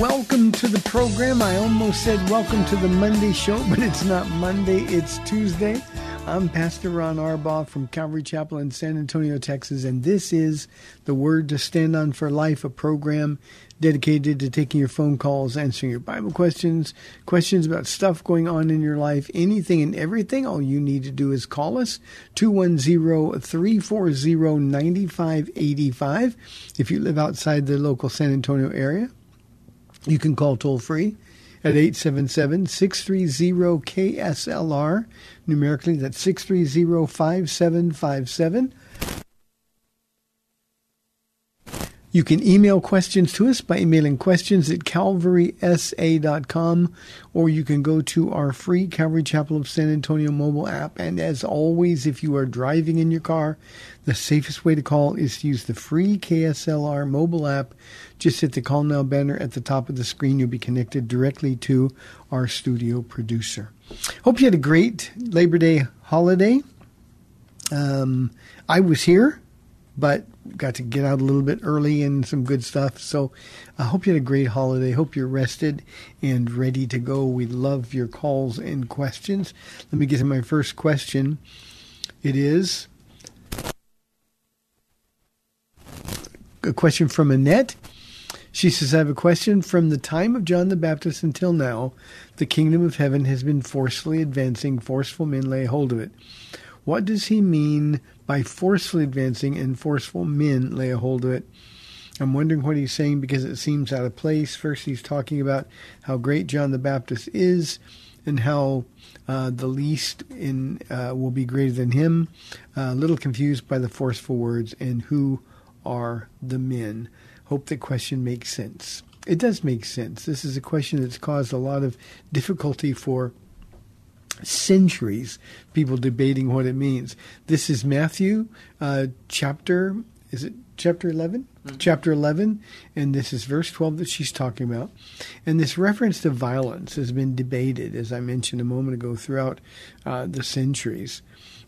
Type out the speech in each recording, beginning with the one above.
Welcome to the program. I almost said welcome to the Monday show, but it's not Monday, it's Tuesday. I'm Pastor Ron Arbaugh from Calvary Chapel in San Antonio, Texas, and this is the Word to Stand On for Life, a program dedicated to taking your phone calls, answering your Bible questions, questions about stuff going on in your life, anything and everything. All you need to do is call us 210-340-9585 if you live outside the local San Antonio area. You can call toll free at 877 630 KSLR. Numerically, that's 630 5757. You can email questions to us by emailing questions at calvarysa.com, or you can go to our free Calvary Chapel of San Antonio mobile app. And as always, if you are driving in your car, the safest way to call is to use the free KSLR mobile app. Just hit the Call Now banner at the top of the screen. You'll be connected directly to our studio producer. Hope you had a great Labor Day holiday. Um, I was here, but got to get out a little bit early and some good stuff. So I hope you had a great holiday. Hope you're rested and ready to go. We love your calls and questions. Let me get to my first question. It is a question from Annette. She says, I have a question. From the time of John the Baptist until now, the kingdom of heaven has been forcefully advancing. Forceful men lay hold of it. What does he mean by forcefully advancing and forceful men lay a hold of it? I'm wondering what he's saying because it seems out of place. First, he's talking about how great John the Baptist is and how uh, the least in uh, will be greater than him. Uh, a little confused by the forceful words and who are the men. Hope the question makes sense. It does make sense. This is a question that's caused a lot of difficulty for centuries, people debating what it means. This is Matthew uh, chapter, is it chapter 11? Mm-hmm. Chapter 11, and this is verse 12 that she's talking about. And this reference to violence has been debated, as I mentioned a moment ago, throughout uh, the centuries.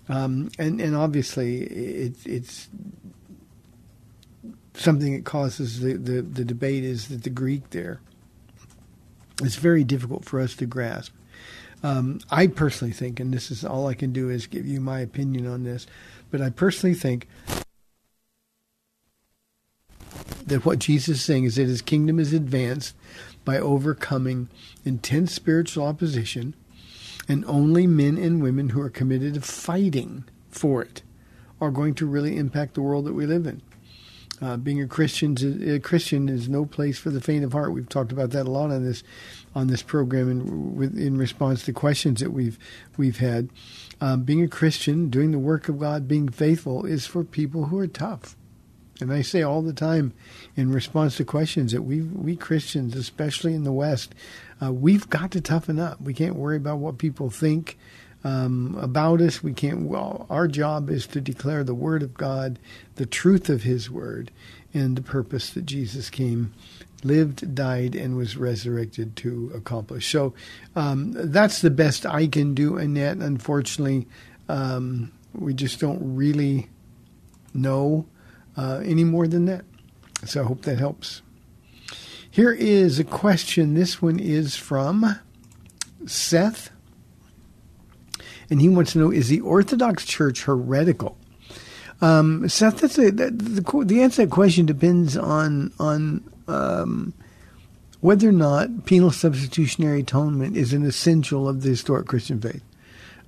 Um, and, and obviously, it, it's something that causes the, the, the debate is that the Greek there is very difficult for us to grasp. Um, I personally think, and this is all I can do is give you my opinion on this, but I personally think that what Jesus is saying is that his kingdom is advanced by overcoming intense spiritual opposition, and only men and women who are committed to fighting for it are going to really impact the world that we live in. Uh, being a Christian, a Christian is no place for the faint of heart. We've talked about that a lot on this on this program in in response to questions that we've we've had. Um, being a Christian, doing the work of God, being faithful, is for people who are tough. And I say all the time, in response to questions, that we we Christians, especially in the West, uh, we've got to toughen up. We can't worry about what people think um, about us. We can't. Well, our job is to declare the Word of God, the truth of His Word, and the purpose that Jesus came lived, died, and was resurrected to accomplish. So um, that's the best I can do, Annette. Unfortunately, um, we just don't really know uh, any more than that. So I hope that helps. Here is a question. This one is from Seth. And he wants to know Is the Orthodox Church heretical? Um, Seth, that's a, that, the, the answer to that question depends on on um, whether or not penal substitutionary atonement is an essential of the historic Christian faith.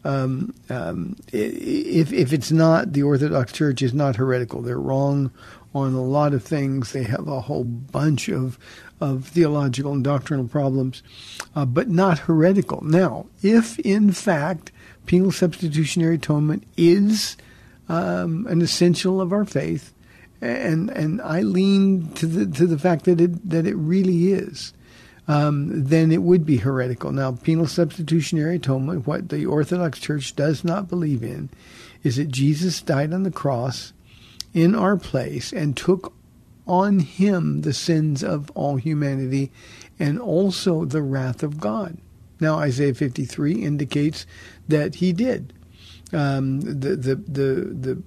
Um, um, if if it's not, the Orthodox Church is not heretical. They're wrong on a lot of things. They have a whole bunch of of theological and doctrinal problems, uh, but not heretical. Now, if in fact penal substitutionary atonement is um, an essential of our faith, and and I lean to the to the fact that it that it really is. Um, then it would be heretical. Now, penal substitutionary atonement, what the Orthodox Church does not believe in, is that Jesus died on the cross in our place and took on him the sins of all humanity and also the wrath of God. Now, Isaiah 53 indicates that he did. Um, the, the, the, the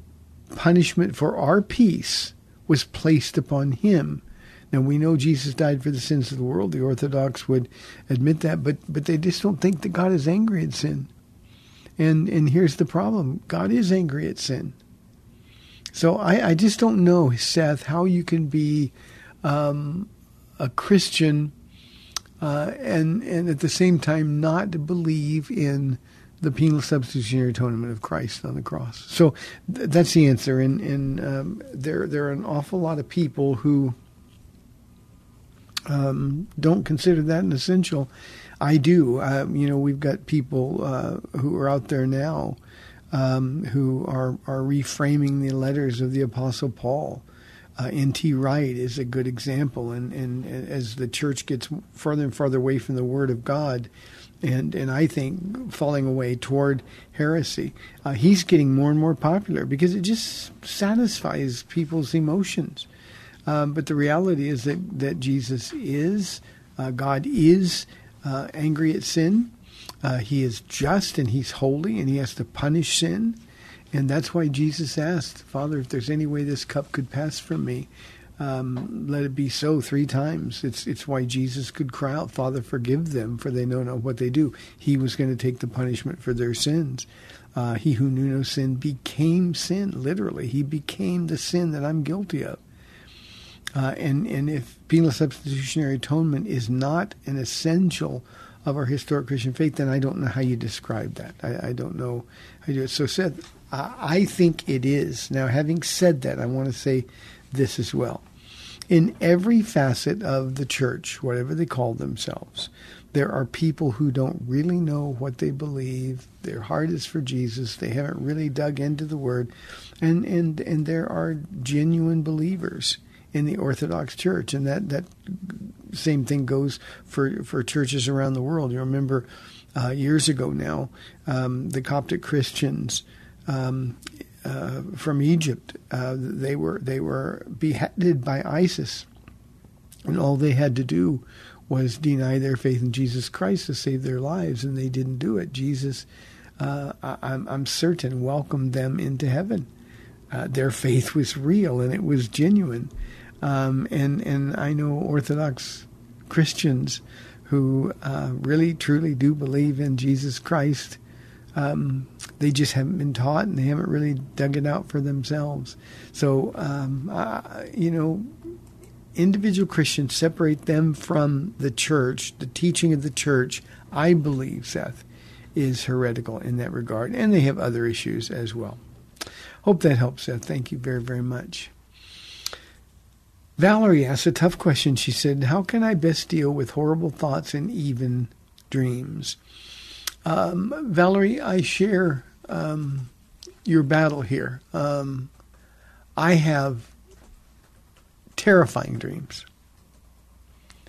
punishment for our peace was placed upon him. Now we know Jesus died for the sins of the world. The Orthodox would admit that, but but they just don't think that God is angry at sin. And and here's the problem: God is angry at sin. So I, I just don't know, Seth, how you can be um, a Christian uh, and and at the same time not believe in the penal substitutionary atonement of Christ on the cross. So th- that's the answer. And, and um, there there are an awful lot of people who um, don't consider that an essential. I do. Um, you know, we've got people uh, who are out there now um, who are are reframing the letters of the Apostle Paul. Uh, N.T. Wright is a good example, and, and as the church gets further and further away from the Word of God, and and I think falling away toward heresy, uh, he's getting more and more popular because it just satisfies people's emotions. Um, but the reality is that that Jesus is uh, God is uh, angry at sin. Uh, he is just and he's holy, and he has to punish sin. And that's why Jesus asked, Father, if there's any way this cup could pass from me, um, let it be so three times. It's it's why Jesus could cry out, Father, forgive them, for they know not what they do. He was going to take the punishment for their sins. Uh, he who knew no sin became sin, literally. He became the sin that I'm guilty of. Uh, and, and if penal substitutionary atonement is not an essential of our historic Christian faith, then I don't know how you describe that. I, I don't know how you do it. So, Seth, I think it is. Now, having said that, I want to say this as well. In every facet of the church, whatever they call themselves, there are people who don't really know what they believe. Their heart is for Jesus. They haven't really dug into the Word, and and and there are genuine believers in the Orthodox Church, and that that same thing goes for for churches around the world. You remember uh, years ago now, um, the Coptic Christians um, uh, from Egypt. Uh, they were they were beheaded by ISIS, and all they had to do was deny their faith in Jesus Christ to save their lives, and they didn't do it. Jesus, uh, I, I'm certain, welcomed them into heaven. Uh, their faith was real and it was genuine, um, and and I know Orthodox Christians who uh, really truly do believe in Jesus Christ um, they just haven't been taught and they haven't really dug it out for themselves. So, um, you know, individual Christians separate them from the church, the teaching of the church, I believe, Seth, is heretical in that regard. And they have other issues as well. Hope that helps, Seth. Thank you very, very much. Valerie asked a tough question. She said, How can I best deal with horrible thoughts and even dreams? Um, Valerie, I share um, your battle here. Um, I have terrifying dreams.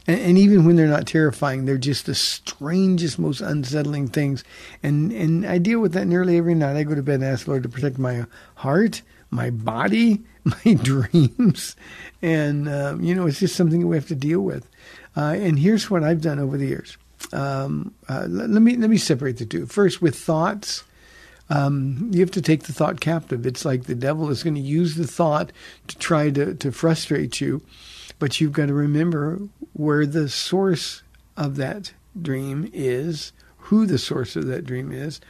And, and, even when they're not terrifying, they're just the strangest, most unsettling things. And, and I deal with that nearly every night. I go to bed and ask the Lord to protect my heart, my body, my dreams, and um, you know, it's just something we have to deal with. Uh, and here's what I've done over the years. Um, uh, let, let me let me separate the two. First, with thoughts, um, you have to take the thought captive. It's like the devil is going to use the thought to try to, to frustrate you, but you've got to remember where the source of that dream is, who the source of that dream is,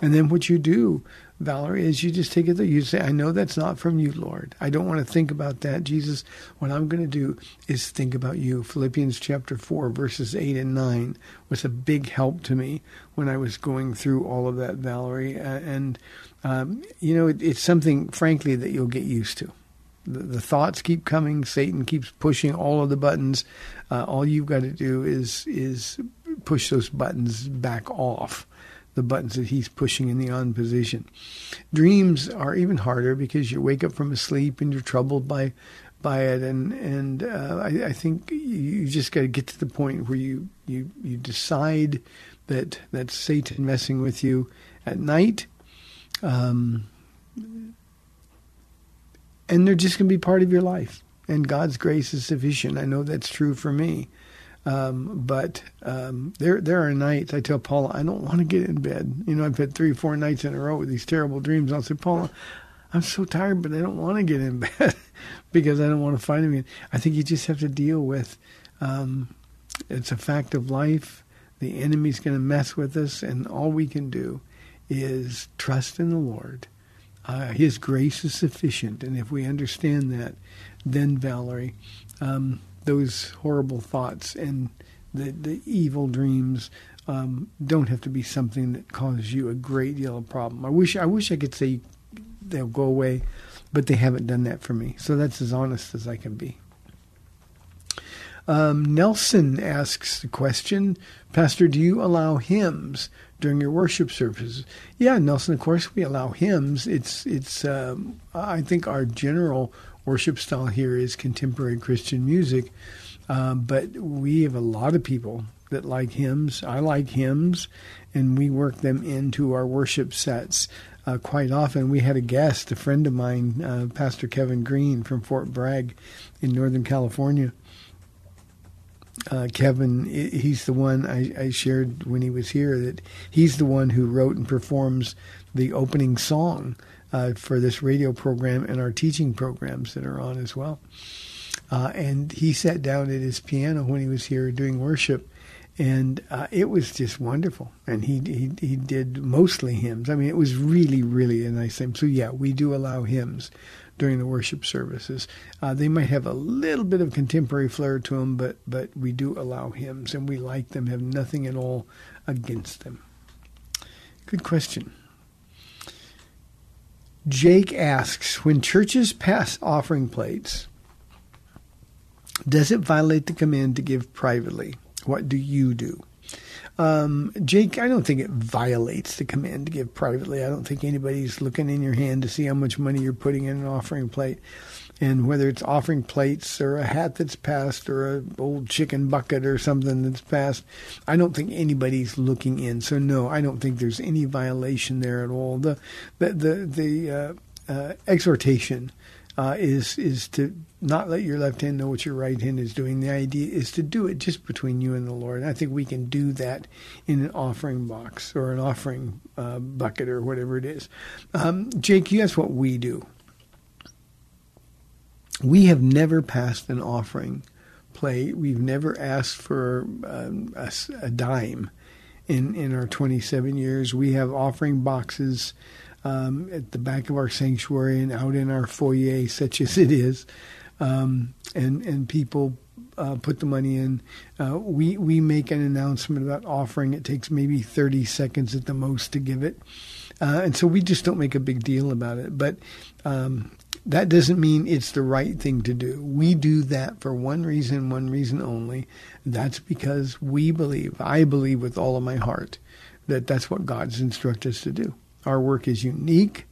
and then what you do Valerie, is you just take it there. You say, I know that's not from you, Lord. I don't want to think about that. Jesus, what I'm going to do is think about you. Philippians chapter 4, verses 8 and 9 was a big help to me when I was going through all of that, Valerie. Uh, and, um, you know, it, it's something, frankly, that you'll get used to. The, the, thoughts keep coming. Satan keeps pushing all of the buttons. Uh, all you've got to do is is push those buttons back off the buttons that he's pushing in the on position. Dreams are even harder because you wake up from a sleep and you're troubled by by it, and and uh, I, I, think you just got to get to the point where you you you decide that that Satan messing with you at night. Um, and they're just going to be part of your life. And God's grace is sufficient. I know that's true for me. Um, but um, there there are nights I tell Paula I don't want to get in bed. You know I've had three four nights in a row with these terrible dreams. I'll say Paula, I'm so tired, but I don't want to get in bed because I don't want to find him again. I think you just have to deal with. Um, it's a fact of life. The enemy's going to mess with us, and all we can do is trust in the Lord. Uh, His grace is sufficient, and if we understand that, then Valerie, um, those horrible thoughts and the, the evil dreams um, don't have to be something that causes you a great deal of problem. I wish I wish I could say they'll go away, but they haven't done that for me. So that's as honest as I can be. Um, Nelson asks the question, Pastor, do you allow hymns during your worship services? Yeah, Nelson. Of course, we allow hymns. It's it's. Um, I think our general worship style here is contemporary Christian music. Um, but we have a lot of people that like hymns. I like hymns, and we work them into our worship sets uh, quite often. We had a guest, a friend of mine, uh, Pastor Kevin Green from Fort Bragg in Northern California. Uh, Kevin, he's the one I, I, shared when he was here that he's the one who wrote and performs the opening song uh, for this radio program and our teaching programs that are on as well. Uh, and he sat down at his piano when he was here doing worship, and uh, it was just wonderful. And he, he he did mostly hymns. I mean, it was really really a nice thing. So yeah, we do allow hymns during the worship services. Uh, they might have a little bit of contemporary flair to them, but but we do allow hymns, and we like them. Have nothing at all against them. Good question. Jake asks When churches pass offering plates, does it violate the command to give privately? What do you do? Um, Jake, I don't think it violates the command to give privately. I don't think anybody's looking in your hand to see how much money you're putting in an offering plate. And whether it's offering plates or a hat that's passed or an old chicken bucket or something that's passed, I don't think anybody's looking in. So no, I don't think there's any violation there at all. The the the, the uh, uh, exhortation uh, is is to not let your left hand know what your right hand is doing. The idea is to do it just between you and the Lord. And I think we can do that in an offering box or an offering uh, bucket or whatever it is. Um, Jake, you asked what we do we have never passed an offering plate. We've never asked for um, a, a, dime in, in our 27 years. We have offering boxes um, at the back of our sanctuary and out in our foyer, such as it is, um, and and people uh, put the money in. Uh, we we make an announcement about offering. It takes maybe 30 seconds at the most to give it. Uh, and so we just don't make a big deal about it. But um, that doesn't mean it's the right thing to do. We do that for one reason, one reason only. That's because we believe, I believe with all of my heart, that that's what God's instructed us to do. Our work is unique.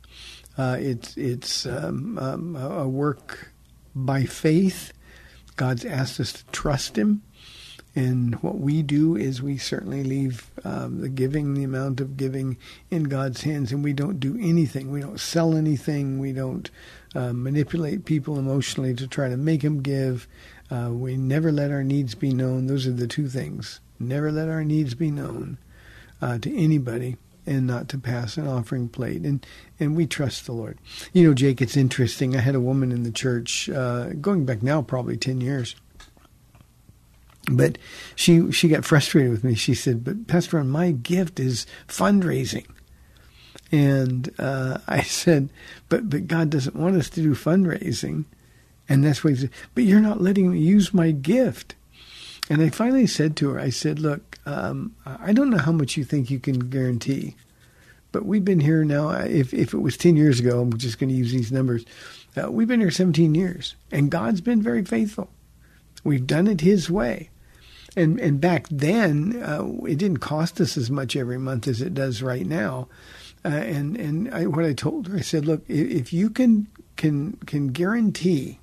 Uh, it's it's um, um, a work by faith. God's asked us to trust Him. And what we do is we certainly leave um, the giving, the amount of giving in God's hands, and we don't do anything. We don't sell anything. We don't uh, manipulate people emotionally to try to make them give. Uh, we never let our needs be known. Those are the two things. Never let our needs be known uh, to anybody and not to pass an offering plate. And and we trust the Lord. You know, Jake, it's interesting. I had a woman in the church uh, going back now probably ten years. But she she got frustrated with me. She said, "But Pastor, my gift is fundraising." And uh, I said, "But but God doesn't want us to do fundraising." And that's what he said. But you're not letting me use my gift. And I finally said to her, I said, "Look, um, I don't know how much you think you can guarantee, but we've been here now. If if it was ten years ago, I'm just going to use these numbers. Uh, we've been here 17 years, and God's been very faithful. We've done it His way." and and back then uh, it didn't cost us as much every month as it does right now. Uh, and and I, what I told her, I said, look, if you can can can guarantee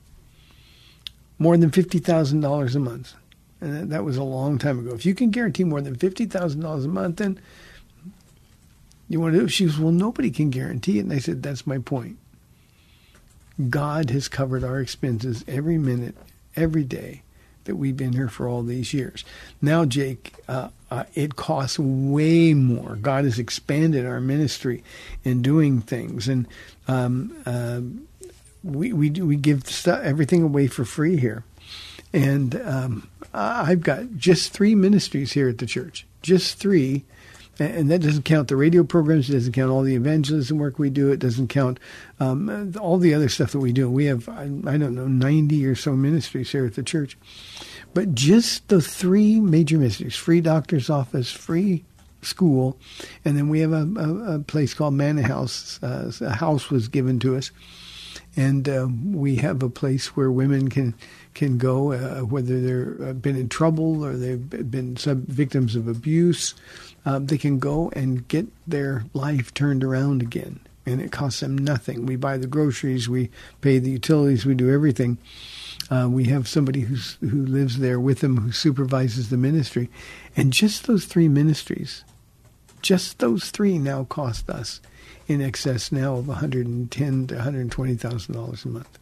more than fifty thousand dollars a month, and that, that was a long time ago. If you can guarantee more than fifty thousand dollars a month, then you want to do. it? She goes, well, nobody can guarantee it, and I said, that's my point. God has covered our expenses every minute, every day that we've been here for all these years. Now, Jake, uh, uh, it costs way more. God has expanded our ministry in doing things, and um, uh, we we we give everything away for free here. And um, I've got just three ministries here at the church, just three. And that doesn't count the radio programs. It doesn't count all the evangelism work we do. It doesn't count um, all the other stuff that we do. We have, I, I don't know, 90 or so ministries here at the church. But just the three major ministries free doctor's office, free school, and then we have a, a, a place called Manor House. Uh, a house was given to us, and uh, we have a place where women can can go, uh, whether they've uh, been in trouble or they've been sub- victims of abuse. Um, they can go and get their life turned around again, and it costs them nothing. We buy the groceries, we pay the utilities, we do everything. Uh, we have somebody who's who lives there with them who supervises the ministry, and just those three ministries, just those three now cost us in excess now of 110 to 120 thousand dollars a month.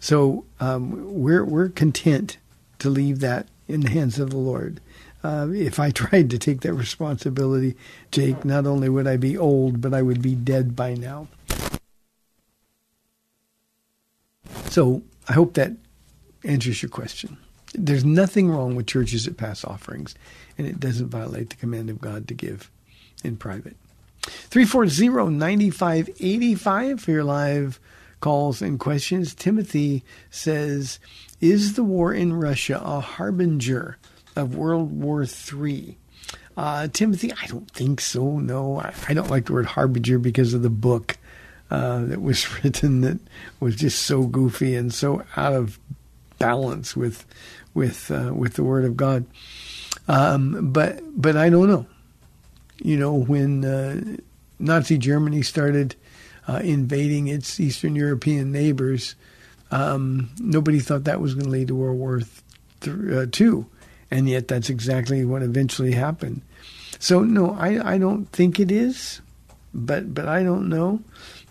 So um, we're we're content to leave that in the hands of the Lord. Uh, if I tried to take that responsibility, Jake, not only would I be old, but I would be dead by now. So I hope that answers your question. There's nothing wrong with churches that pass offerings, and it doesn't violate the command of God to give in private. 340-9585 for your live calls and questions. Timothy says, is the war in Russia a harbinger of World War III? Uh, Timothy, I don't think so. No, I, I, don't like the word harbinger because of the book uh, that was written that was just so goofy and so out of balance with with uh, with the Word of God. Um, but but I don't know. You know, when uh, Nazi Germany started uh, invading its Eastern European neighbors, um, nobody thought that was going to lead to World War II, uh, and yet that's exactly what eventually happened. So no, I I don't think it is, but but I don't know.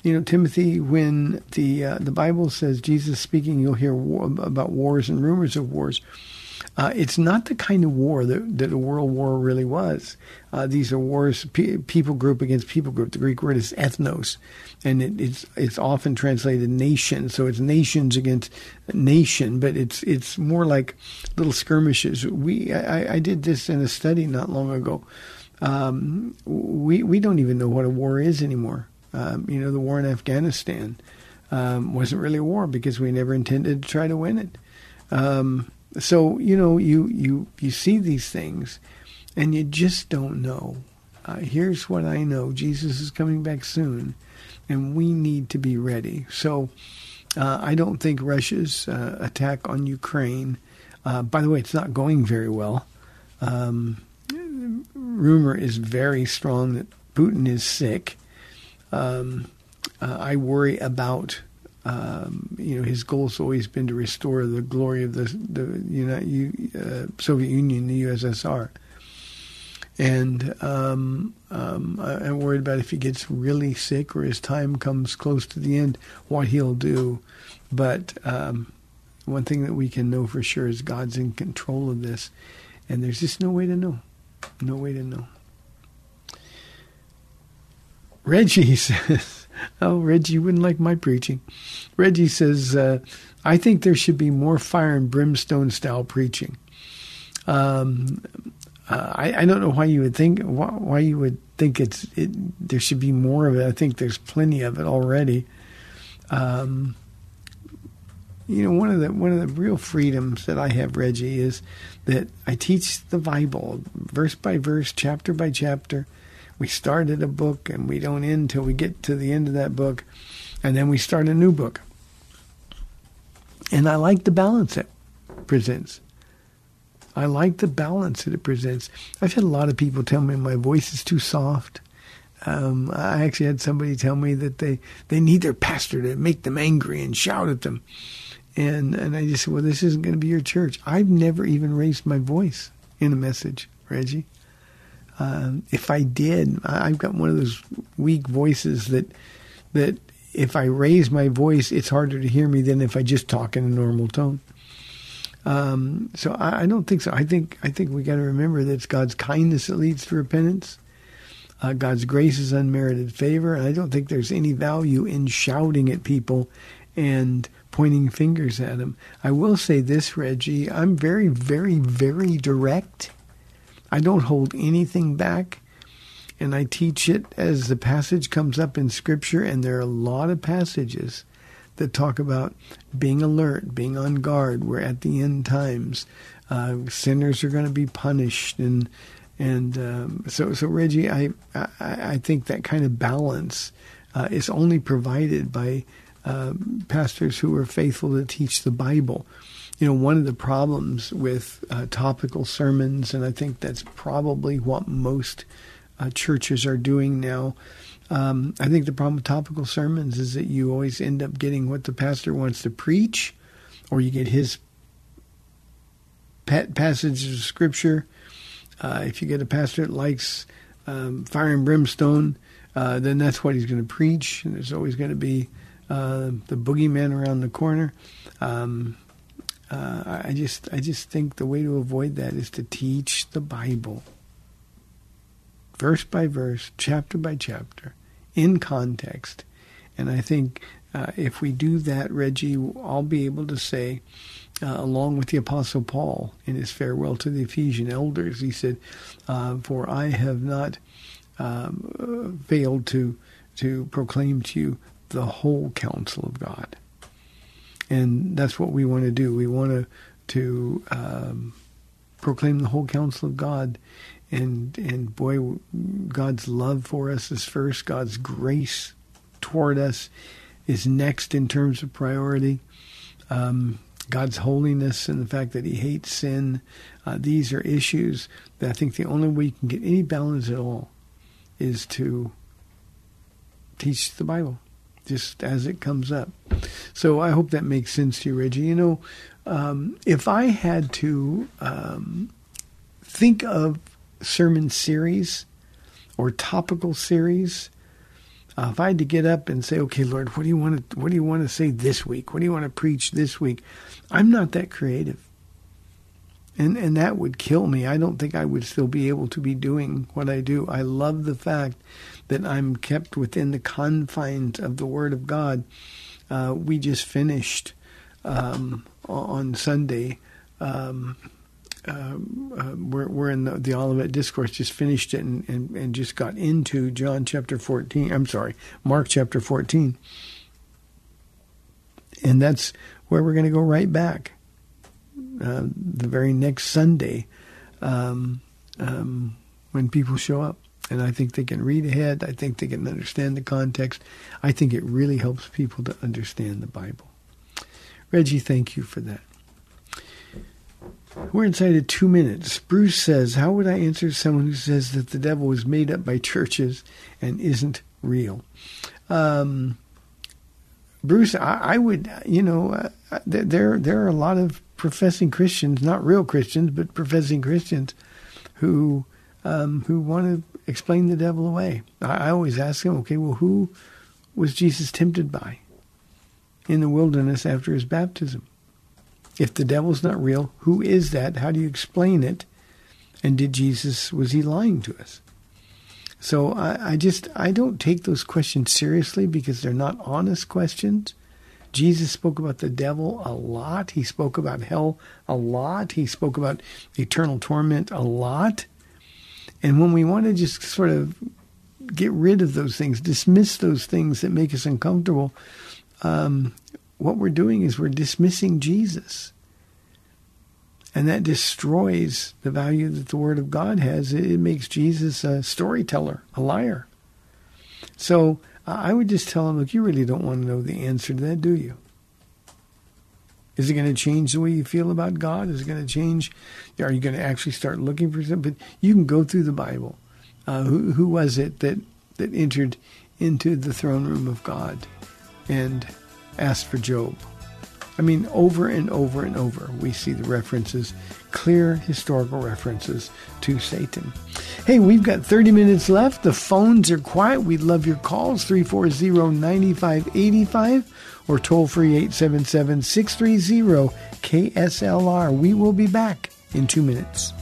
You know, Timothy, when the uh, the Bible says Jesus speaking, you'll hear war, about wars and rumors of wars. Uh, it's not the kind of war that, that a world war really was. Uh, these are wars, pe- people group against people group. The Greek word is ethnos, and it, it's it's often translated nation. So it's nations against nation, but it's it's more like little skirmishes. We I, I did this in a study not long ago. Um, we we don't even know what a war is anymore. Um, you know, the war in Afghanistan um, wasn't really a war because we never intended to try to win it. Um, so you know, you you you see these things, and you just don't know. Uh, here's what I know: Jesus is coming back soon, and we need to be ready. So. Uh, I don't think Russia's uh, attack on Ukraine. Uh, by the way, it's not going very well. Um, rumor is very strong that Putin is sick um, uh, I worry about. Um, you know, his goal has always been to restore the glory of the the uh, Soviet Union, the USSR. and um, um, I- I'm worried about if he gets really sick or his time comes close to the end, what he'll do. But um, one thing that we can know for sure is God's in control of this, and there's just no way to know. No way to know. Reggie says, "Oh, Reggie you wouldn't like my preaching." Reggie says, uh, "I think there should be more fire and brimstone style preaching." Um, uh, I, I don't know why you would think why, why you would think it's it, there should be more of it. I think there's plenty of it already. Um, you know, one of the one of the real freedoms that I have, Reggie, is that I teach the Bible verse by verse, chapter by chapter. We started a book and we don't end till we get to the end of that book, and then we start a new book. And I like the balance it presents. I like the balance that it presents. I've had a lot of people tell me my voice is too soft. Um, I actually had somebody tell me that they, they need their pastor to make them angry and shout at them. And and I just said, well, this isn't going to be your church. I've never even raised my voice in a message, Reggie. Um, if I did, I've got one of those weak voices that that if I raise my voice, it's harder to hear me than if I just talk in a normal tone. Um, so I, I don't think so. I think I think we got to remember that it's God's kindness that leads to repentance. Uh, God's grace is unmerited favor, and I don't think there's any value in shouting at people and pointing fingers at them. I will say this, Reggie. I'm very, very, very direct. I don't hold anything back, and I teach it as the passage comes up in Scripture. And there are a lot of passages that talk about being alert, being on guard. We're at the end times. Uh, sinners are going to be punished, and and um, so so Reggie, I, I I think that kind of balance uh, is only provided by uh, pastors who are faithful to teach the Bible. You know, one of the problems with uh, topical sermons, and I think that's probably what most uh, churches are doing now. Um, I think the problem with topical sermons is that you always end up getting what the pastor wants to preach, or you get his pa- passage of scripture. Uh, if you get a pastor that likes um, fire and brimstone, uh, then that's what he's going to preach. And there's always going to be uh, the boogeyman around the corner. Um, uh, I just, I just think the way to avoid that is to teach the Bible, verse by verse, chapter by chapter, in context. And I think uh, if we do that, Reggie, I'll be able to say, uh, along with the Apostle Paul in his farewell to the Ephesian elders, he said, uh, "For I have not um, failed to to proclaim to you the whole counsel of God." And that's what we want to do. We want to to um, proclaim the whole counsel of God, and and boy, God's love for us is first. God's grace toward us is next in terms of priority. Um, God's holiness and the fact that He hates sin. Uh, these are issues that I think the only way you can get any balance at all is to teach the Bible just as it comes up. So I hope that makes sense to you, Reggie. You know, um, if I had to um, think of sermon series or topical series, uh, if I had to get up and say, "Okay, Lord, what do you want to what do you want to say this week? What do you want to preach this week?" I'm not that creative, and and that would kill me. I don't think I would still be able to be doing what I do. I love the fact that I'm kept within the confines of the Word of God. Uh, we just finished um, on Sunday. Um, uh, uh, we're, we're in the, the Olivet Discourse, just finished it and, and, and just got into John chapter 14. I'm sorry, Mark chapter 14. And that's where we're going to go right back uh, the very next Sunday um, um, when people show up. And I think they can read ahead. I think they can understand the context. I think it really helps people to understand the Bible. Reggie, thank you for that. We're inside of two minutes. Bruce says, How would I answer someone who says that the devil was made up by churches and isn't real? Um, Bruce, I, I, would, you know, uh, there there are a lot of professing Christians, not real Christians, but professing Christians, who um, who want to explain the devil away. I, I always ask him, okay, well, who was Jesus tempted by in the wilderness after his baptism? If the devil's not real, who is that? How do you explain it? And did Jesus, was he lying to us? So I, I just, I don't take those questions seriously because they're not honest questions. Jesus spoke about the devil a lot. He spoke about hell a lot. He spoke about eternal torment a lot. And when we want to just sort of get rid of those things, dismiss those things that make us uncomfortable, um, what we're doing is we're dismissing Jesus. And that destroys the value that the Word of God has. It, makes Jesus a storyteller, a liar. So I would just tell him, look, you really don't want to know the answer to that, do you? Is it going to change the way you feel about God? Is it going to change? Are you going to actually start looking for something? But you can go through the Bible. Uh, who, who was it that, that entered into the throne room of God and asked for Job? I mean, over and over and over, we see the references, clear historical references to Satan. Hey, we've got 30 minutes left. The phones are quiet. We'd love your calls 340 9585 or toll free 877 630 KSLR. We will be back in two minutes.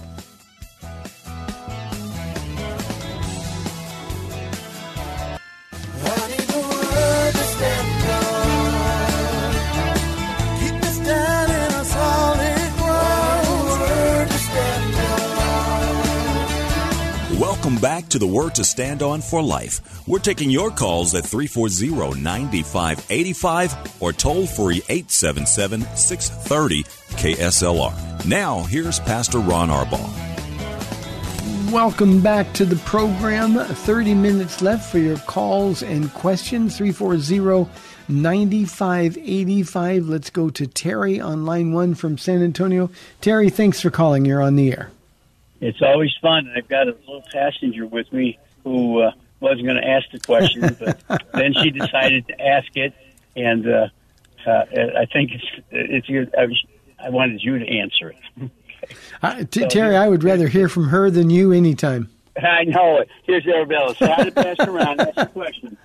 To the Word to Stand On for Life. We're taking your calls at 340 9585 or toll free 877 630 KSLR. Now, here's Pastor Ron Arbaugh. Welcome back to the program. 30 minutes left for your calls and questions. 340 9585. Let's go to Terry on line one from San Antonio. Terry, thanks for calling. You're on the air. It's always fun. I've got a little passenger with me who uh, wasn't going to ask the question, but then she decided to ask it, and uh, uh, I think it's it's your. I, was, I wanted you to answer it. Uh, t- Terry, I would rather hear from her than you anytime. I know it. Here's Arabella. So how to pass around? That's the question.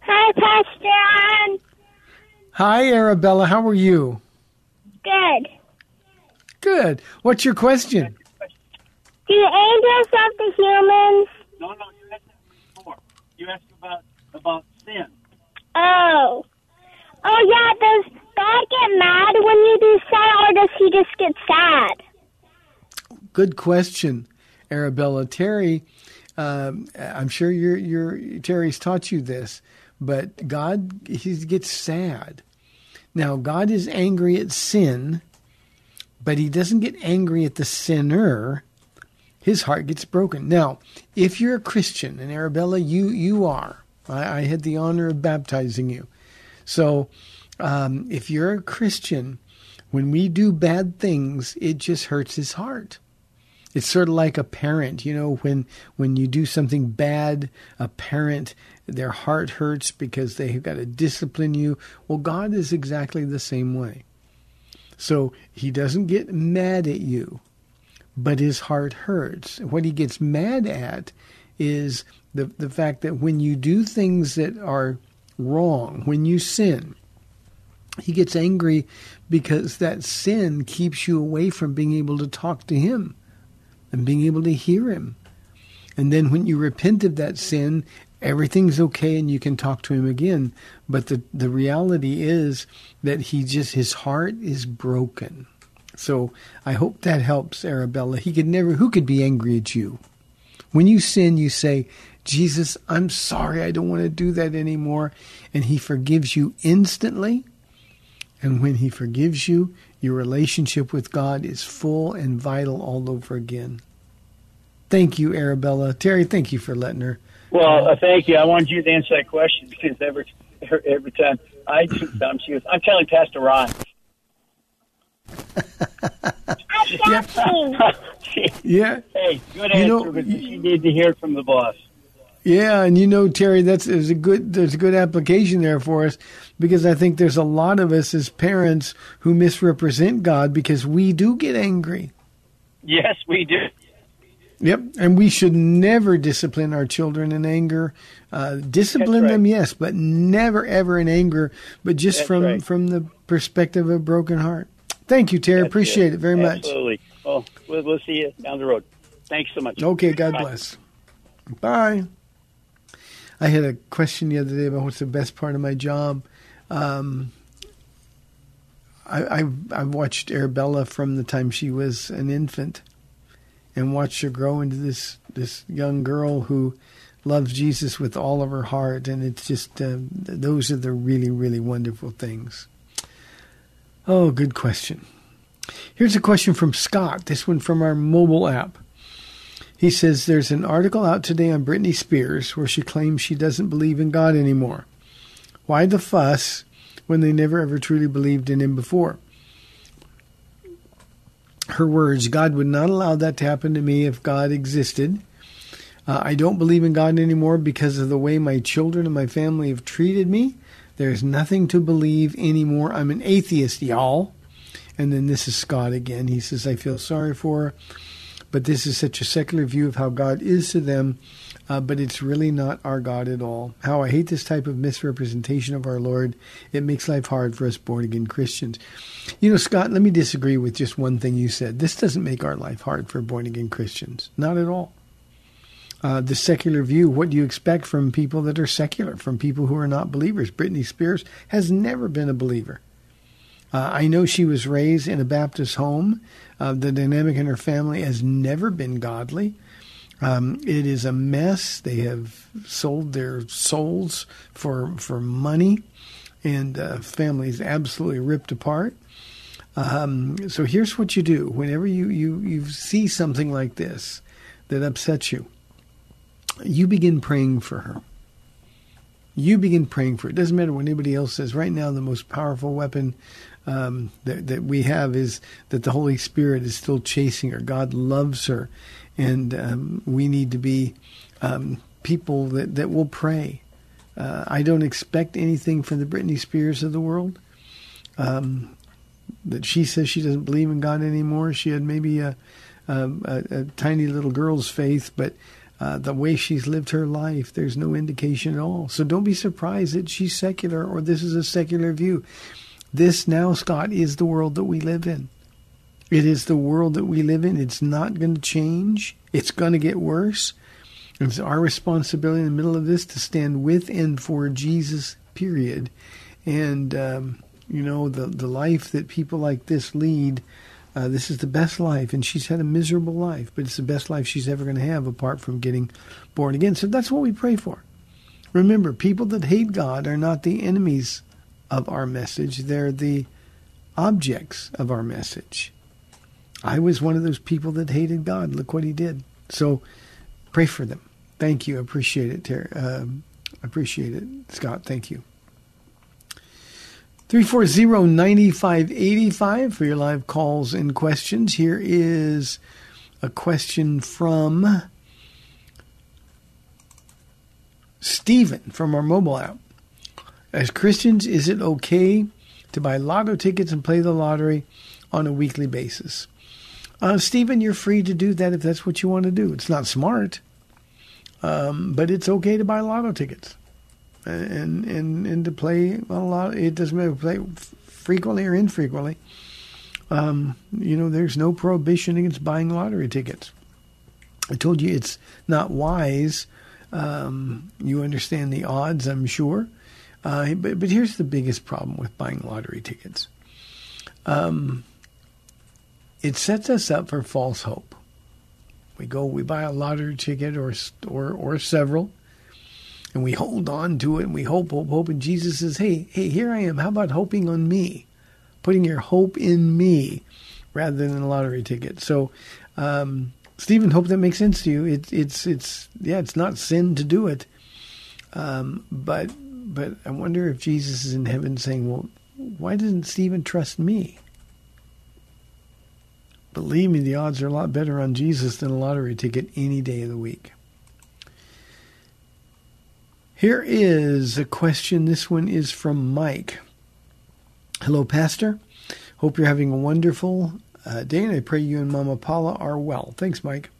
Hi, Pastor Ann. Hi, Arabella. How are you? Good. Good. What's your question? Do angels love the humans? No, no, you asked that before. You asked about about sin. Oh. Oh, yeah, does God get mad when you do sin, or does he just get sad? Good question, Arabella. Terry, um, I'm sure your your Terry's taught you this, but God he gets sad. Now God is angry at sin, but he doesn't get angry at the sinner. His heart gets broken. Now, if you're a Christian, and Arabella, you you are. I, I had the honor of baptizing you. So, um, if you're a Christian, when we do bad things, it just hurts his heart. It's sort of like a parent, you know, when when you do something bad, a parent their heart hurts because they've got to discipline you. Well, God is exactly the same way. So he doesn't get mad at you, but his heart hurts. What he gets mad at is the the fact that when you do things that are wrong, when you sin, he gets angry because that sin keeps you away from being able to talk to him and being able to hear him. And then when you repent of that sin, everything's okay and you can talk to him again. But the, the reality is that he just, his heart is broken. So I hope that helps Arabella. He could never, who could be angry at you? When you sin, you say, Jesus, I'm sorry, I don't want to do that anymore. And he forgives you instantly. And when he forgives you, your relationship with God is full and vital all over again. Thank you, Arabella. Terry, thank you for letting her. Well, uh, thank you. I wanted you to answer that question because every every time I something, she goes, "I'm telling Pastor Ron." Yeah. hey, good You answer, know, but y- she needed to hear from the boss. Yeah, and you know, Terry, that's there's a good there's a good application there for us because I think there's a lot of us as parents who misrepresent God because we do get angry. Yes, we do. Yep, and we should never discipline our children in anger. Uh, discipline right. them, yes, but never ever in anger, but just That's from right. from the perspective of broken heart. Thank you, Terry. That's Appreciate it, very much. Absolutely. Well, we'll, see you down the road. Thanks so much. Okay, God Bye. bless. Bye. I had a question the other day about what's the best part of my job. Um, I, I've, I've watched Arabella from the time she was an infant, and watched her grow into this this young girl who loves Jesus with all of her heart, and it's just uh, those are the really really wonderful things. Oh, good question. Here's a question from Scott. This one from our mobile app. He says there's an article out today on Britney Spears where she claims she doesn't believe in God anymore. Why the fuss when they never ever truly believed in Him before? Her words God would not allow that to happen to me if God existed. Uh, I don't believe in God anymore because of the way my children and my family have treated me. There's nothing to believe anymore. I'm an atheist, y'all. And then this is Scott again. He says, I feel sorry for her but this is such a secular view of how God is to them, uh, but it's really not our God at all. How I hate this type of misrepresentation of our Lord. It makes life hard for us born again Christians. You know, Scott, let me disagree with just one thing you said. This doesn't make our life hard for born again Christians. Not at all. Uh, the secular view, what do you expect from people that are secular, from people who are not believers? Britney Spears has never been a believer. Uh, I know she was raised in a Baptist home. Uh, the dynamic in her family has never been godly. Um, it is a mess. They have sold their souls for for money, and uh, family is absolutely ripped apart. Um, so here's what you do: whenever you, you you see something like this that upsets you, you begin praying for her. You begin praying for it. It doesn't matter what anybody else says. Right now, the most powerful weapon um, that, that we have is that the Holy Spirit is still chasing her. God loves her, and um, we need to be um, people that, that will pray. Uh, I don't expect anything from the Britney Spears of the world. Um, that she says she doesn't believe in God anymore. She had maybe a, a, a, a tiny little girl's faith, but uh, the way she's lived her life, there's no indication at all. So don't be surprised that she's secular or this is a secular view. This now, Scott, is the world that we live in. It is the world that we live in. It's not going to change. It's going to get worse. It's our responsibility in the middle of this to stand with and for Jesus, period. And, um, you know, the, the life that people like this lead, uh, this is the best life. And she's had a miserable life, but it's the best life she's ever going to have apart from getting born again. So that's what we pray for. Remember, people that hate God are not the enemies of our message, they're the objects of our message. I was one of those people that hated God. Look what he did. So pray for them. Thank you. Appreciate it, Terry. Um, appreciate it, Scott. Thank you. 340-9585 for your live calls and questions. Here is a question from Stephen from our mobile app. As Christians, is it okay to buy lotto tickets and play the lottery on a weekly basis? Uh, Stephen, you're free to do that if that's what you want to do. It's not smart, um, but it's okay to buy lotto tickets and and and to play a lot. It doesn't matter play frequently or infrequently. Um, you know, there's no prohibition against buying lottery tickets. I told you it's not wise. Um, you understand the odds, I'm sure. Uh, but, but here's the biggest problem with buying lottery tickets. Um, it sets us up for false hope. We go, we buy a lottery ticket or or or several, and we hold on to it and we hope, hope, hope. And Jesus says, "Hey, hey, here I am. How about hoping on me, putting your hope in me, rather than a lottery ticket?" So, um, Stephen, hope that makes sense to you. It's it's it's yeah, it's not sin to do it, um, but but I wonder if Jesus is in heaven saying, "Well, why doesn't Stephen trust me?" Believe me, the odds are a lot better on Jesus than a lottery ticket any day of the week. Here is a question. This one is from Mike. Hello, Pastor. Hope you're having a wonderful uh, day, and I pray you and Mama Paula are well. Thanks, Mike.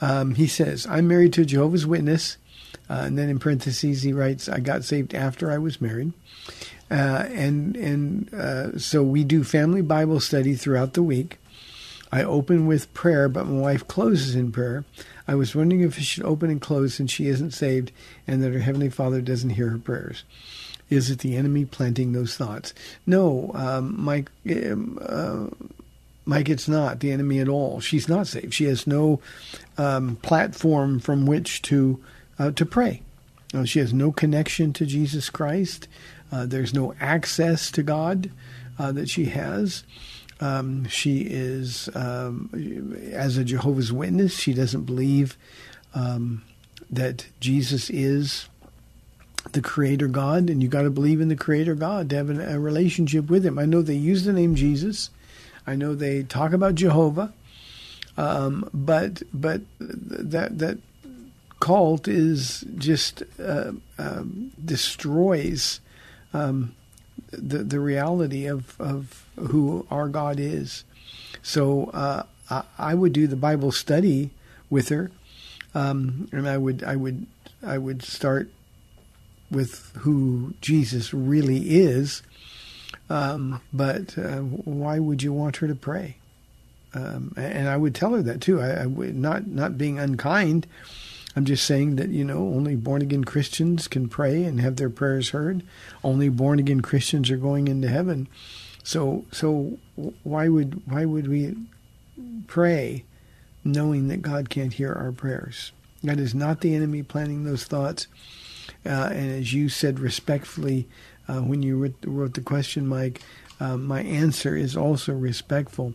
Um, he says, I'm married to a Jehovah's Witness. Uh, and then in parentheses, he writes, I got saved after I was married. Uh, and and uh, so we do family Bible study throughout the week. I open with prayer, but my wife closes in prayer. I was wondering if I should open and close since she isn't saved and that her Heavenly Father doesn't hear her prayers. Is it the enemy planting those thoughts? No, um, Mike. Um, uh, Mike, it's not the enemy at all. She's not saved. She has no um, platform from which to uh, to pray. Uh, she has no connection to Jesus Christ. Uh, there's no access to God uh, that she has. Um, she is, um, as a Jehovah's Witness, she doesn't believe um, that Jesus is the Creator God, and you got to believe in the Creator God to have a relationship with Him. I know they use the name Jesus. I know they talk about Jehovah, um, but but that that cult is just uh, um, destroys um, the the reality of of who our God is. So uh, I, I, would do the Bible study with her, um, and I would I would I would start with who Jesus really is. Um, but uh, why would you want her to pray? Um, and I would tell her that too. I, I would not not being unkind. I'm just saying that, you know, only born again Christians can pray and have their prayers heard. Only born again Christians are going into heaven. So so why would why would we pray knowing that God can't hear our prayers? That is not the enemy planning those thoughts. Uh, and as you said respectfully uh, when you wrote, the question, Mike, uh, my answer is also respectful.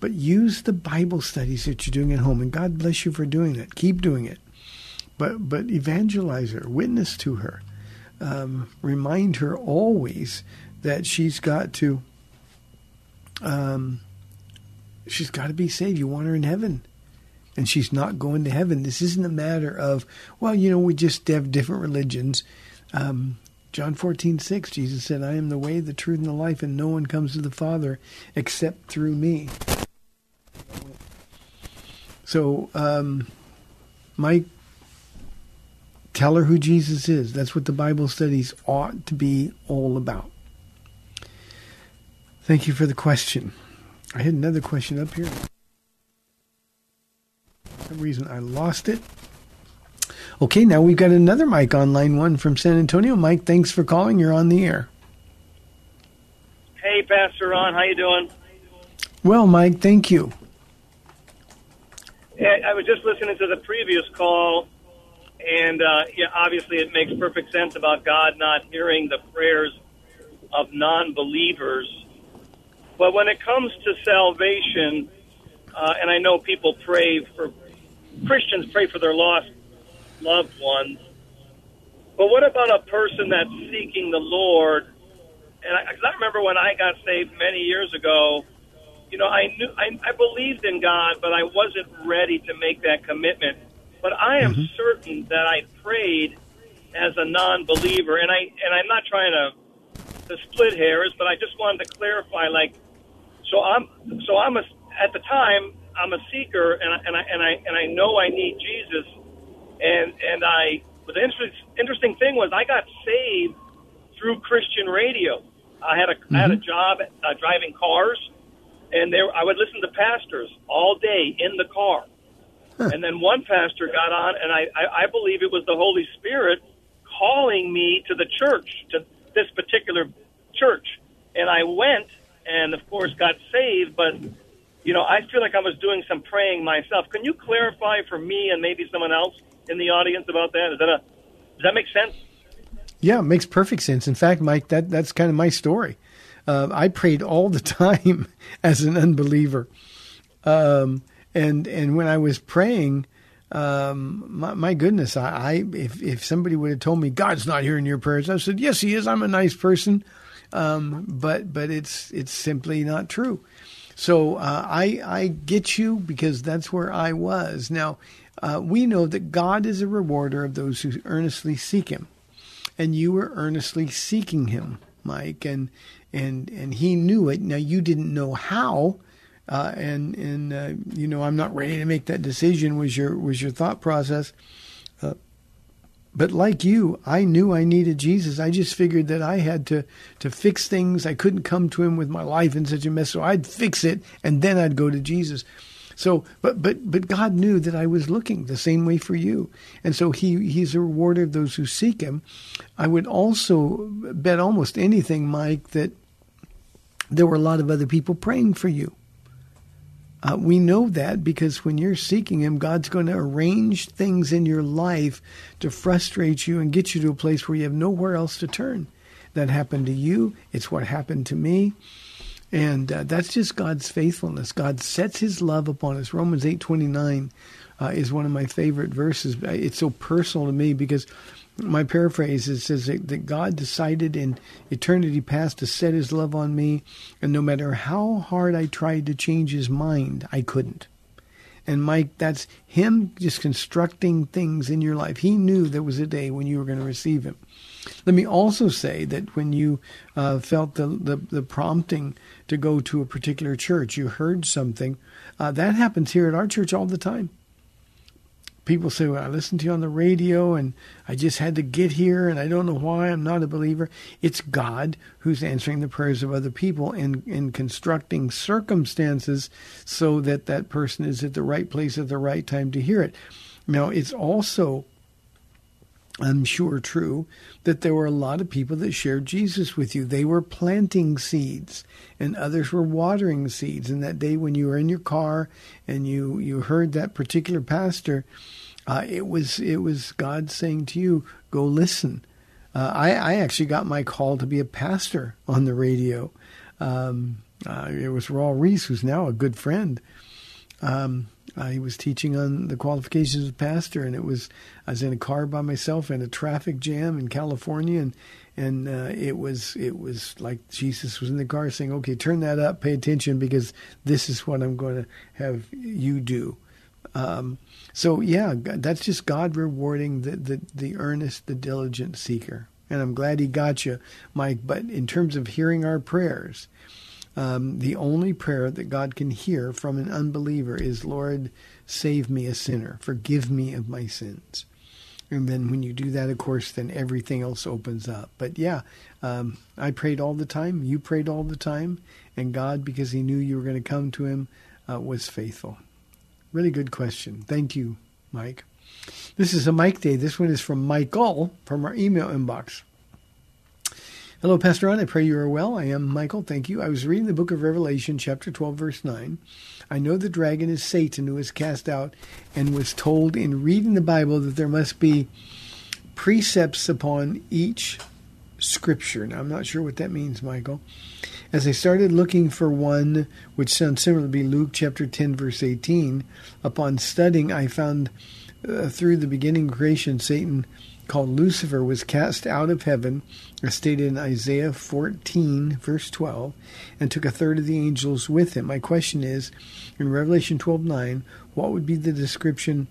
But use the Bible studies that you're doing at home, and God bless you for doing it. Keep doing it but but evangelize her, witness to her, um, remind her always that she's got to. Um, she's got to be saved. You want her in heaven, and she's not going to heaven. This isn't a matter of well, you know, we just have different religions. Um, John fourteen six, Jesus said, "I am the way, the truth, and the life, and no one comes to the Father except through me." So, um, my Tell her who Jesus is. That's what the Bible studies ought to be all about. Thank you for the question. I had another question up here. For some reason I lost it. Okay, now we've got another Mike on line one from San Antonio. Mike, thanks for calling. You're on the air. Hey, Pastor Ron, how you doing? Well, Mike, thank you. Yeah, I was just listening to the previous call, and uh, yeah, obviously, it makes perfect sense about God not hearing the prayers of non-believers. But when it comes to salvation, uh, and I know people pray for Christians pray for their lost loved ones. But what about a person that's seeking the Lord? And I, I remember when I got saved many years ago, you know, I knew I, I believed in God, but I wasn't ready to make that commitment. But I am mm-hmm. certain that I prayed as a non-believer, and I and I'm not trying to to split hairs, but I just wanted to clarify. Like, so I'm so I'm a at the time I'm a seeker, and I, and I and I and I know I need Jesus, and and I. But the interesting interesting thing was I got saved through Christian radio. I had a mm-hmm. I had a mm-hmm. job uh, driving cars, and there I would listen to pastors all day in the car. And then one pastor got on, and I, I, I believe it was the Holy Spirit calling me to the church, to this particular church. And I went, and of course got saved. But you know, I feel like I was doing some praying myself. Can you clarify for me and maybe someone else in the audience about that? Is that a does that make sense? Yeah, it makes perfect sense. In fact, Mike, that that's kind of my story. Uh, I prayed all the time as an unbeliever. Um, and and when I was praying, um, my, my, goodness, I, I, if if somebody would have told me God's not hearing your prayers, I said yes, He is. I'm a nice person, um, but but it's it's simply not true. So uh, I I get you because that's where I was. Now uh, we know that God is a rewarder of those who earnestly seek Him, and you were earnestly seeking Him, Mike, and and and He knew it. Now you didn't know how uh, and and uh, you know I'm not ready to make that decision. Was your was your thought process? Uh, but like you, I knew I needed Jesus. I just figured that I had to to fix things. I couldn't come to Him with my life in such a mess, so I'd fix it and then I'd go to Jesus. So, but but but God knew that I was looking the same way for you, and so He He's a rewarder of those who seek Him. I would also bet almost anything, Mike, that there were a lot of other people praying for you. Uh, we know that because when you're seeking Him, God's going to arrange things in your life to frustrate you and get you to a place where you have nowhere else to turn. That happened to you. It's what happened to me. And uh, that's just God's faithfulness. God sets His love upon us. Romans eight twenty nine uh, is one of my favorite verses. It's so personal to me because my paraphrase it says that God decided in eternity past to set His love on me, and no matter how hard I tried to change His mind, I couldn't. And Mike, that's Him just constructing things in your life. He knew there was a day when you were going to receive Him. Let me also say that when you uh, felt the, the, the prompting to go to a particular church, you heard something. Uh, that happens here at our church all the time. People say, well, I listened to you on the radio and I just had to get here and I don't know why I'm not a believer. It's God who's answering the prayers of other people and, and constructing circumstances so that that person is at the right place at the right time to hear it. Now, it's also I'm sure true that there were a lot of people that shared Jesus with you. They were planting seeds and others were watering seeds. And that day when you were in your car and you, you heard that particular pastor, uh, it was it was God saying to you, go listen. Uh, I, I actually got my call to be a pastor on the radio. Um, uh, it was Raul Ries, who's now a good friend. Um, I was teaching on the qualifications of pastor, and it was I was in a car by myself in a traffic jam in California, and and uh, it was it was like Jesus was in the car saying, "Okay, turn that up, pay attention, because this is what I'm going to have you do." Um, so yeah, that's just God rewarding the, the the earnest, the diligent seeker, and I'm glad He got you, Mike. But in terms of hearing our prayers, um, the only prayer that God can hear from an unbeliever is, Lord, save me a sinner, forgive me of my sins. And then when you do that, of course, then everything else opens up. But yeah, um, I prayed all the time. You prayed all the time. And God, because He knew you were going to come to Him, uh, was faithful. Really good question. Thank you, Mike. This is a Mike Day. This one is from Michael from our email inbox. Hello, Pastor Ron. I pray you are well. I am Michael. Thank you. I was reading the book of Revelation, chapter 12, verse 9. I know the dragon is Satan who was cast out and was told in reading the Bible that there must be precepts upon each scripture. Now, I'm not sure what that means, Michael. As I started looking for one which sounds similar to be Luke chapter 10, verse 18, upon studying, I found uh, through the beginning creation, Satan called Lucifer was cast out of heaven, as stated in Isaiah 14, verse 12, and took a third of the angels with him. My question is, in Revelation 12:9, what would be the description,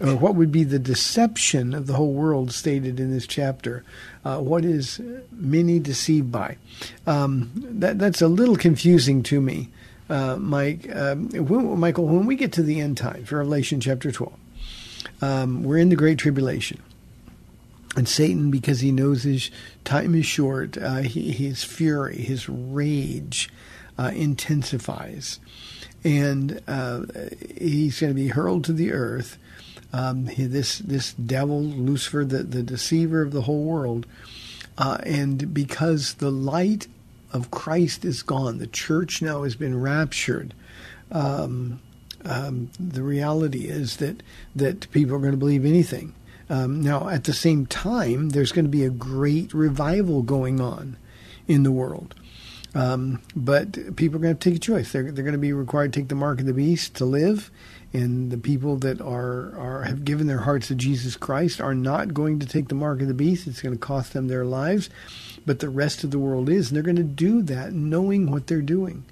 or what would be the deception of the whole world stated in this chapter? Uh, what is many deceived by? Um, that, that's a little confusing to me, uh, Mike. Um, when, Michael, when we get to the end times, Revelation chapter 12, um, we're in the Great Tribulation. And Satan, because he knows his time is short, uh, he, his fury, his rage uh, intensifies. And uh, he's going to be hurled to the earth. Um, he, this this devil, Lucifer, the, the deceiver of the whole world. Uh, and because the light of Christ is gone, the church now has been raptured. Um, um, the reality is that that people are going to believe anything um, now, at the same time, there's going to be a great revival going on in the world. Um, but people are going to take a choice. They're, they're going to be required to take the mark of the beast to live. And the people that are, are have given their hearts to Jesus Christ are not going to take the mark of the beast. It's going to cost them their lives. But the rest of the world is. And they're going to do that knowing what they're doing.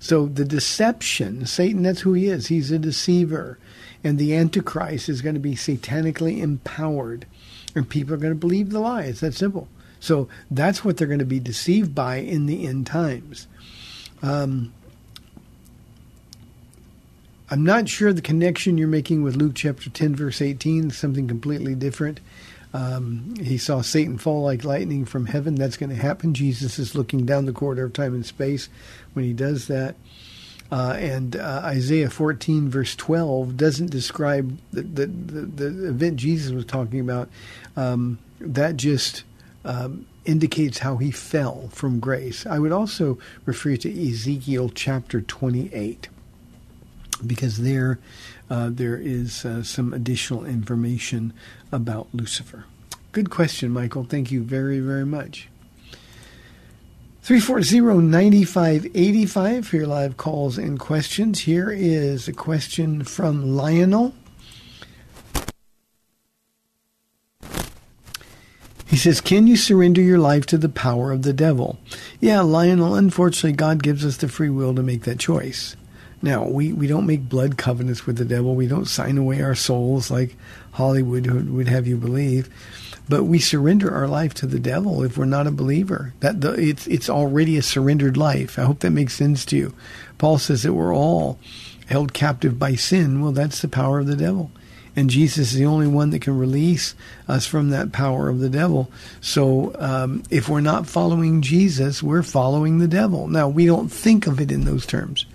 So the deception, Satan, that's who he is. He's a deceiver and the Antichrist is going to be satanically empowered, and people are going to believe the lie. It's that simple. So that's what they're going to be deceived by in the end times. Um, I'm not sure the connection you're making with Luke chapter 10, verse 18, something completely different. Um, he saw Satan fall like lightning from heaven. That's going to happen. Jesus is looking down the corridor of time and space when he does that. Uh, and uh, Isaiah 14, verse 12, doesn't describe the, the, the, the event Jesus was talking about. Um, that just um, indicates how he fell from grace. I would also refer you to Ezekiel chapter 28 because there uh, there is uh, some additional information about Lucifer. Good question, Michael. Thank you very, very much. 340-9585 for your live calls and questions. Here is a question from Lionel. He says, Can you surrender your life to the power of the devil? Yeah, Lionel, unfortunately, God gives us the free will to make that choice. Now, we, we don't make blood covenants with the devil. We don't sign away our souls like Hollywood would have you believe. But we surrender our life to the devil if we're not a believer. That the, it's it's already a surrendered life. I hope that makes sense to you. Paul says that we're all held captive by sin. Well, that's the power of the devil. And Jesus is the only one that can release us from that power of the devil. So um, if we're not following Jesus, we're following the devil. Now, we don't think of it in those terms.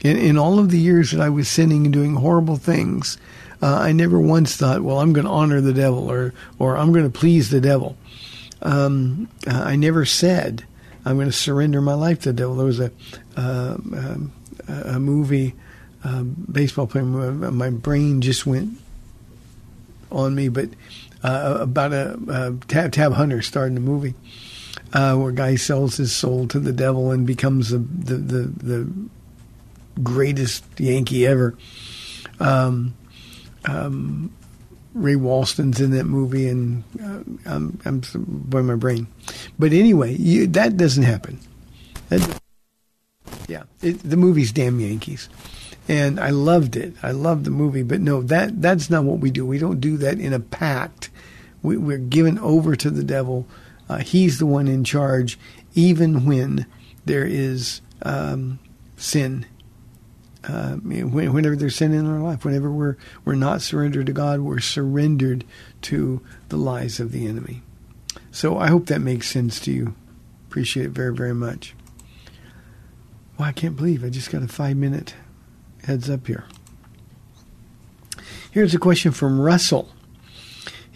In, in all of the years that I was sinning and doing horrible things, uh, I never once thought, well, I'm going to honor the devil or, or I'm going to please the devil. Um, uh, I never said, I'm going to surrender my life to the devil. There was a, uh, um, a movie, uh, baseball player, my brain just went on me, but uh, about a, a tab, tab, hunter starring the movie uh, where a guy sells his soul to the devil and becomes the the, the, the greatest Yankee ever. Um, um, Ray Walston's in that movie, and uh, I'm, I'm by my brain. But anyway, you, that doesn't happen. That, yeah, it, the movie's damn Yankees and I loved it. I loved the movie, but no, that that's not what we do. We don't do that in a pact. We, are given over to the devil. Uh, he's the one in charge, even when there is um, sin. Uh, whenever there's sin in our life, whenever we're we're not surrendered to God, we're surrendered to the lies of the enemy. So I hope that makes sense to you. Appreciate it very very much. Well, I can't believe I just got a five minute heads up here. Here's a question from Russell.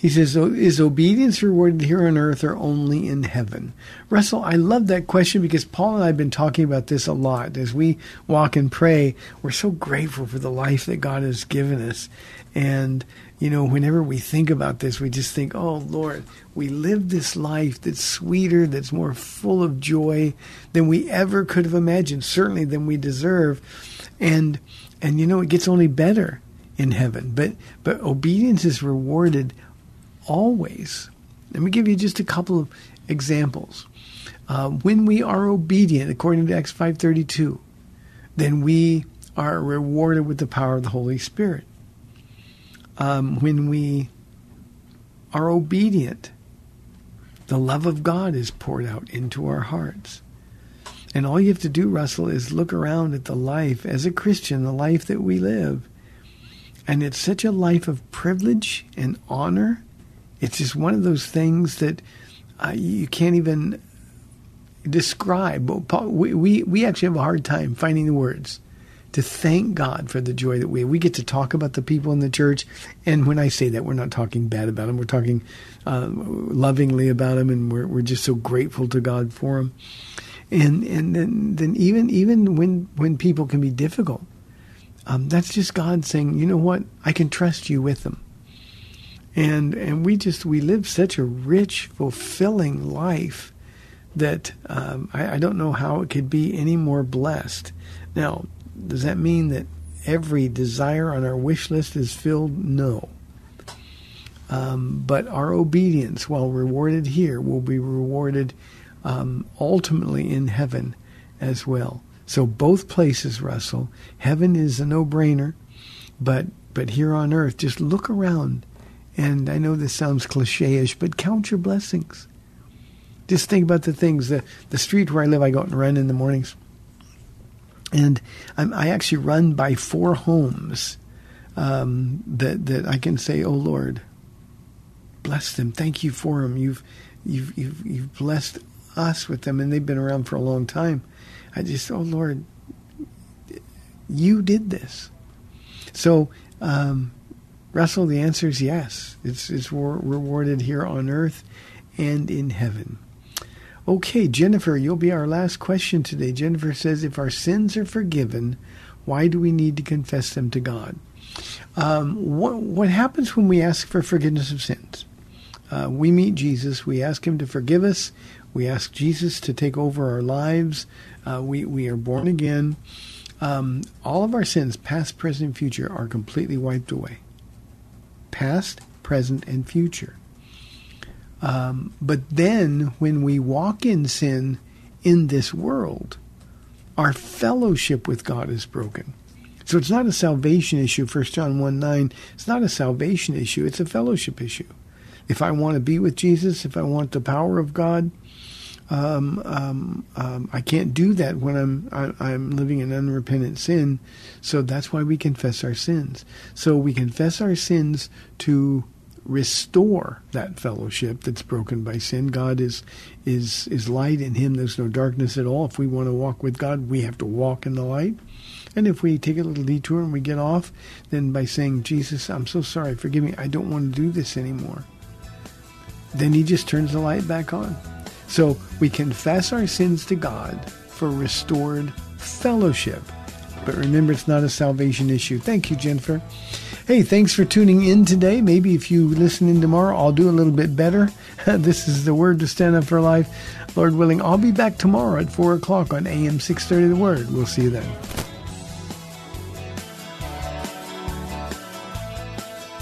He says, oh, Is obedience rewarded here on earth or only in heaven? Russell, I love that question because Paula and I have been talking about this a lot. As we walk and pray, we're so grateful for the life that God has given us. And, you know, whenever we think about this, we just think, oh, Lord, we live this life that's sweeter, that's more full of joy than we ever could have imagined, certainly than we deserve. And and you know it gets only better in heaven. But but obedience is rewarded always. Let me give you just a couple of examples. Uh, when we are obedient, according to Acts five thirty two, then we are rewarded with the power of the Holy Spirit. Um, when we are obedient, the love of God is poured out into our hearts. And all you have to do, Russell, is look around at the life as a Christian, the life that we live. And it's such a life of privilege and honor. It's just one of those things that uh, you can't even describe. We, we, we actually have a hard time finding the words to thank God for the joy that we we get to talk about the people in the church. And when I say that, we're not talking bad about them. We're talking uh, lovingly about them, and we're we're just so grateful to God for them and and then, then even even when when people can be difficult, um, that's just God saying, you know what, I can trust you with them. And and we just we live such a rich, fulfilling life that um, I, I don't know how it could be any more blessed. Now, does that mean that every desire on our wish list is filled? No. Um, but our obedience, while rewarded here, will be rewarded um, ultimately in heaven as well. So both places, Russell. Heaven is a no-brainer, but but here on earth, just look around, and I know this sounds cliche-ish, but count your blessings. Just think about the things. The the street where I live, I go out and run in the mornings. And I'm, I actually run by four homes um, that that I can say, "Oh Lord, bless them. Thank you for them. You've you've you've, you've blessed us with them, and they've been around for a long time." I just, "Oh Lord, you did this." So, um, Russell, the answer is yes. It's it's re- rewarded here on earth and in heaven. Okay, Jennifer, you'll be our last question today. Jennifer says, if our sins are forgiven, why do we need to confess them to God? Um, what, what happens when we ask for forgiveness of sins? Uh, we meet Jesus, we ask Him to forgive us, we ask Jesus to take over our lives, uh, we, we are born again. Um, all of our sins, past, present, future, are completely wiped away. Past, present, and future. Um, but then when we walk in sin in this world, our fellowship with God is broken. So it's not a salvation issue, 1 John 1 9. It's not a salvation issue, it's a fellowship issue. If I want to be with Jesus, if I want the power of God, um, um, um, I can't do that when I'm I, I'm living in unrepentant sin. So that's why we confess our sins. So we confess our sins to restore that fellowship that's broken by sin. God is is is light in him there's no darkness at all. If we want to walk with God, we have to walk in the light. And if we take a little detour and we get off, then by saying, Jesus, I'm so sorry, forgive me, I don't want to do this anymore. Then he just turns the light back on. So we confess our sins to God for restored fellowship. But remember, it's not a salvation issue. Thank you, Jennifer. Hey, thanks for tuning in today. Maybe if you listen in tomorrow, I'll do a little bit better. this is the Word to Stand Up for Life. Lord willing, I'll be back tomorrow at 4 o'clock on AM 630 The Word. We'll see you then.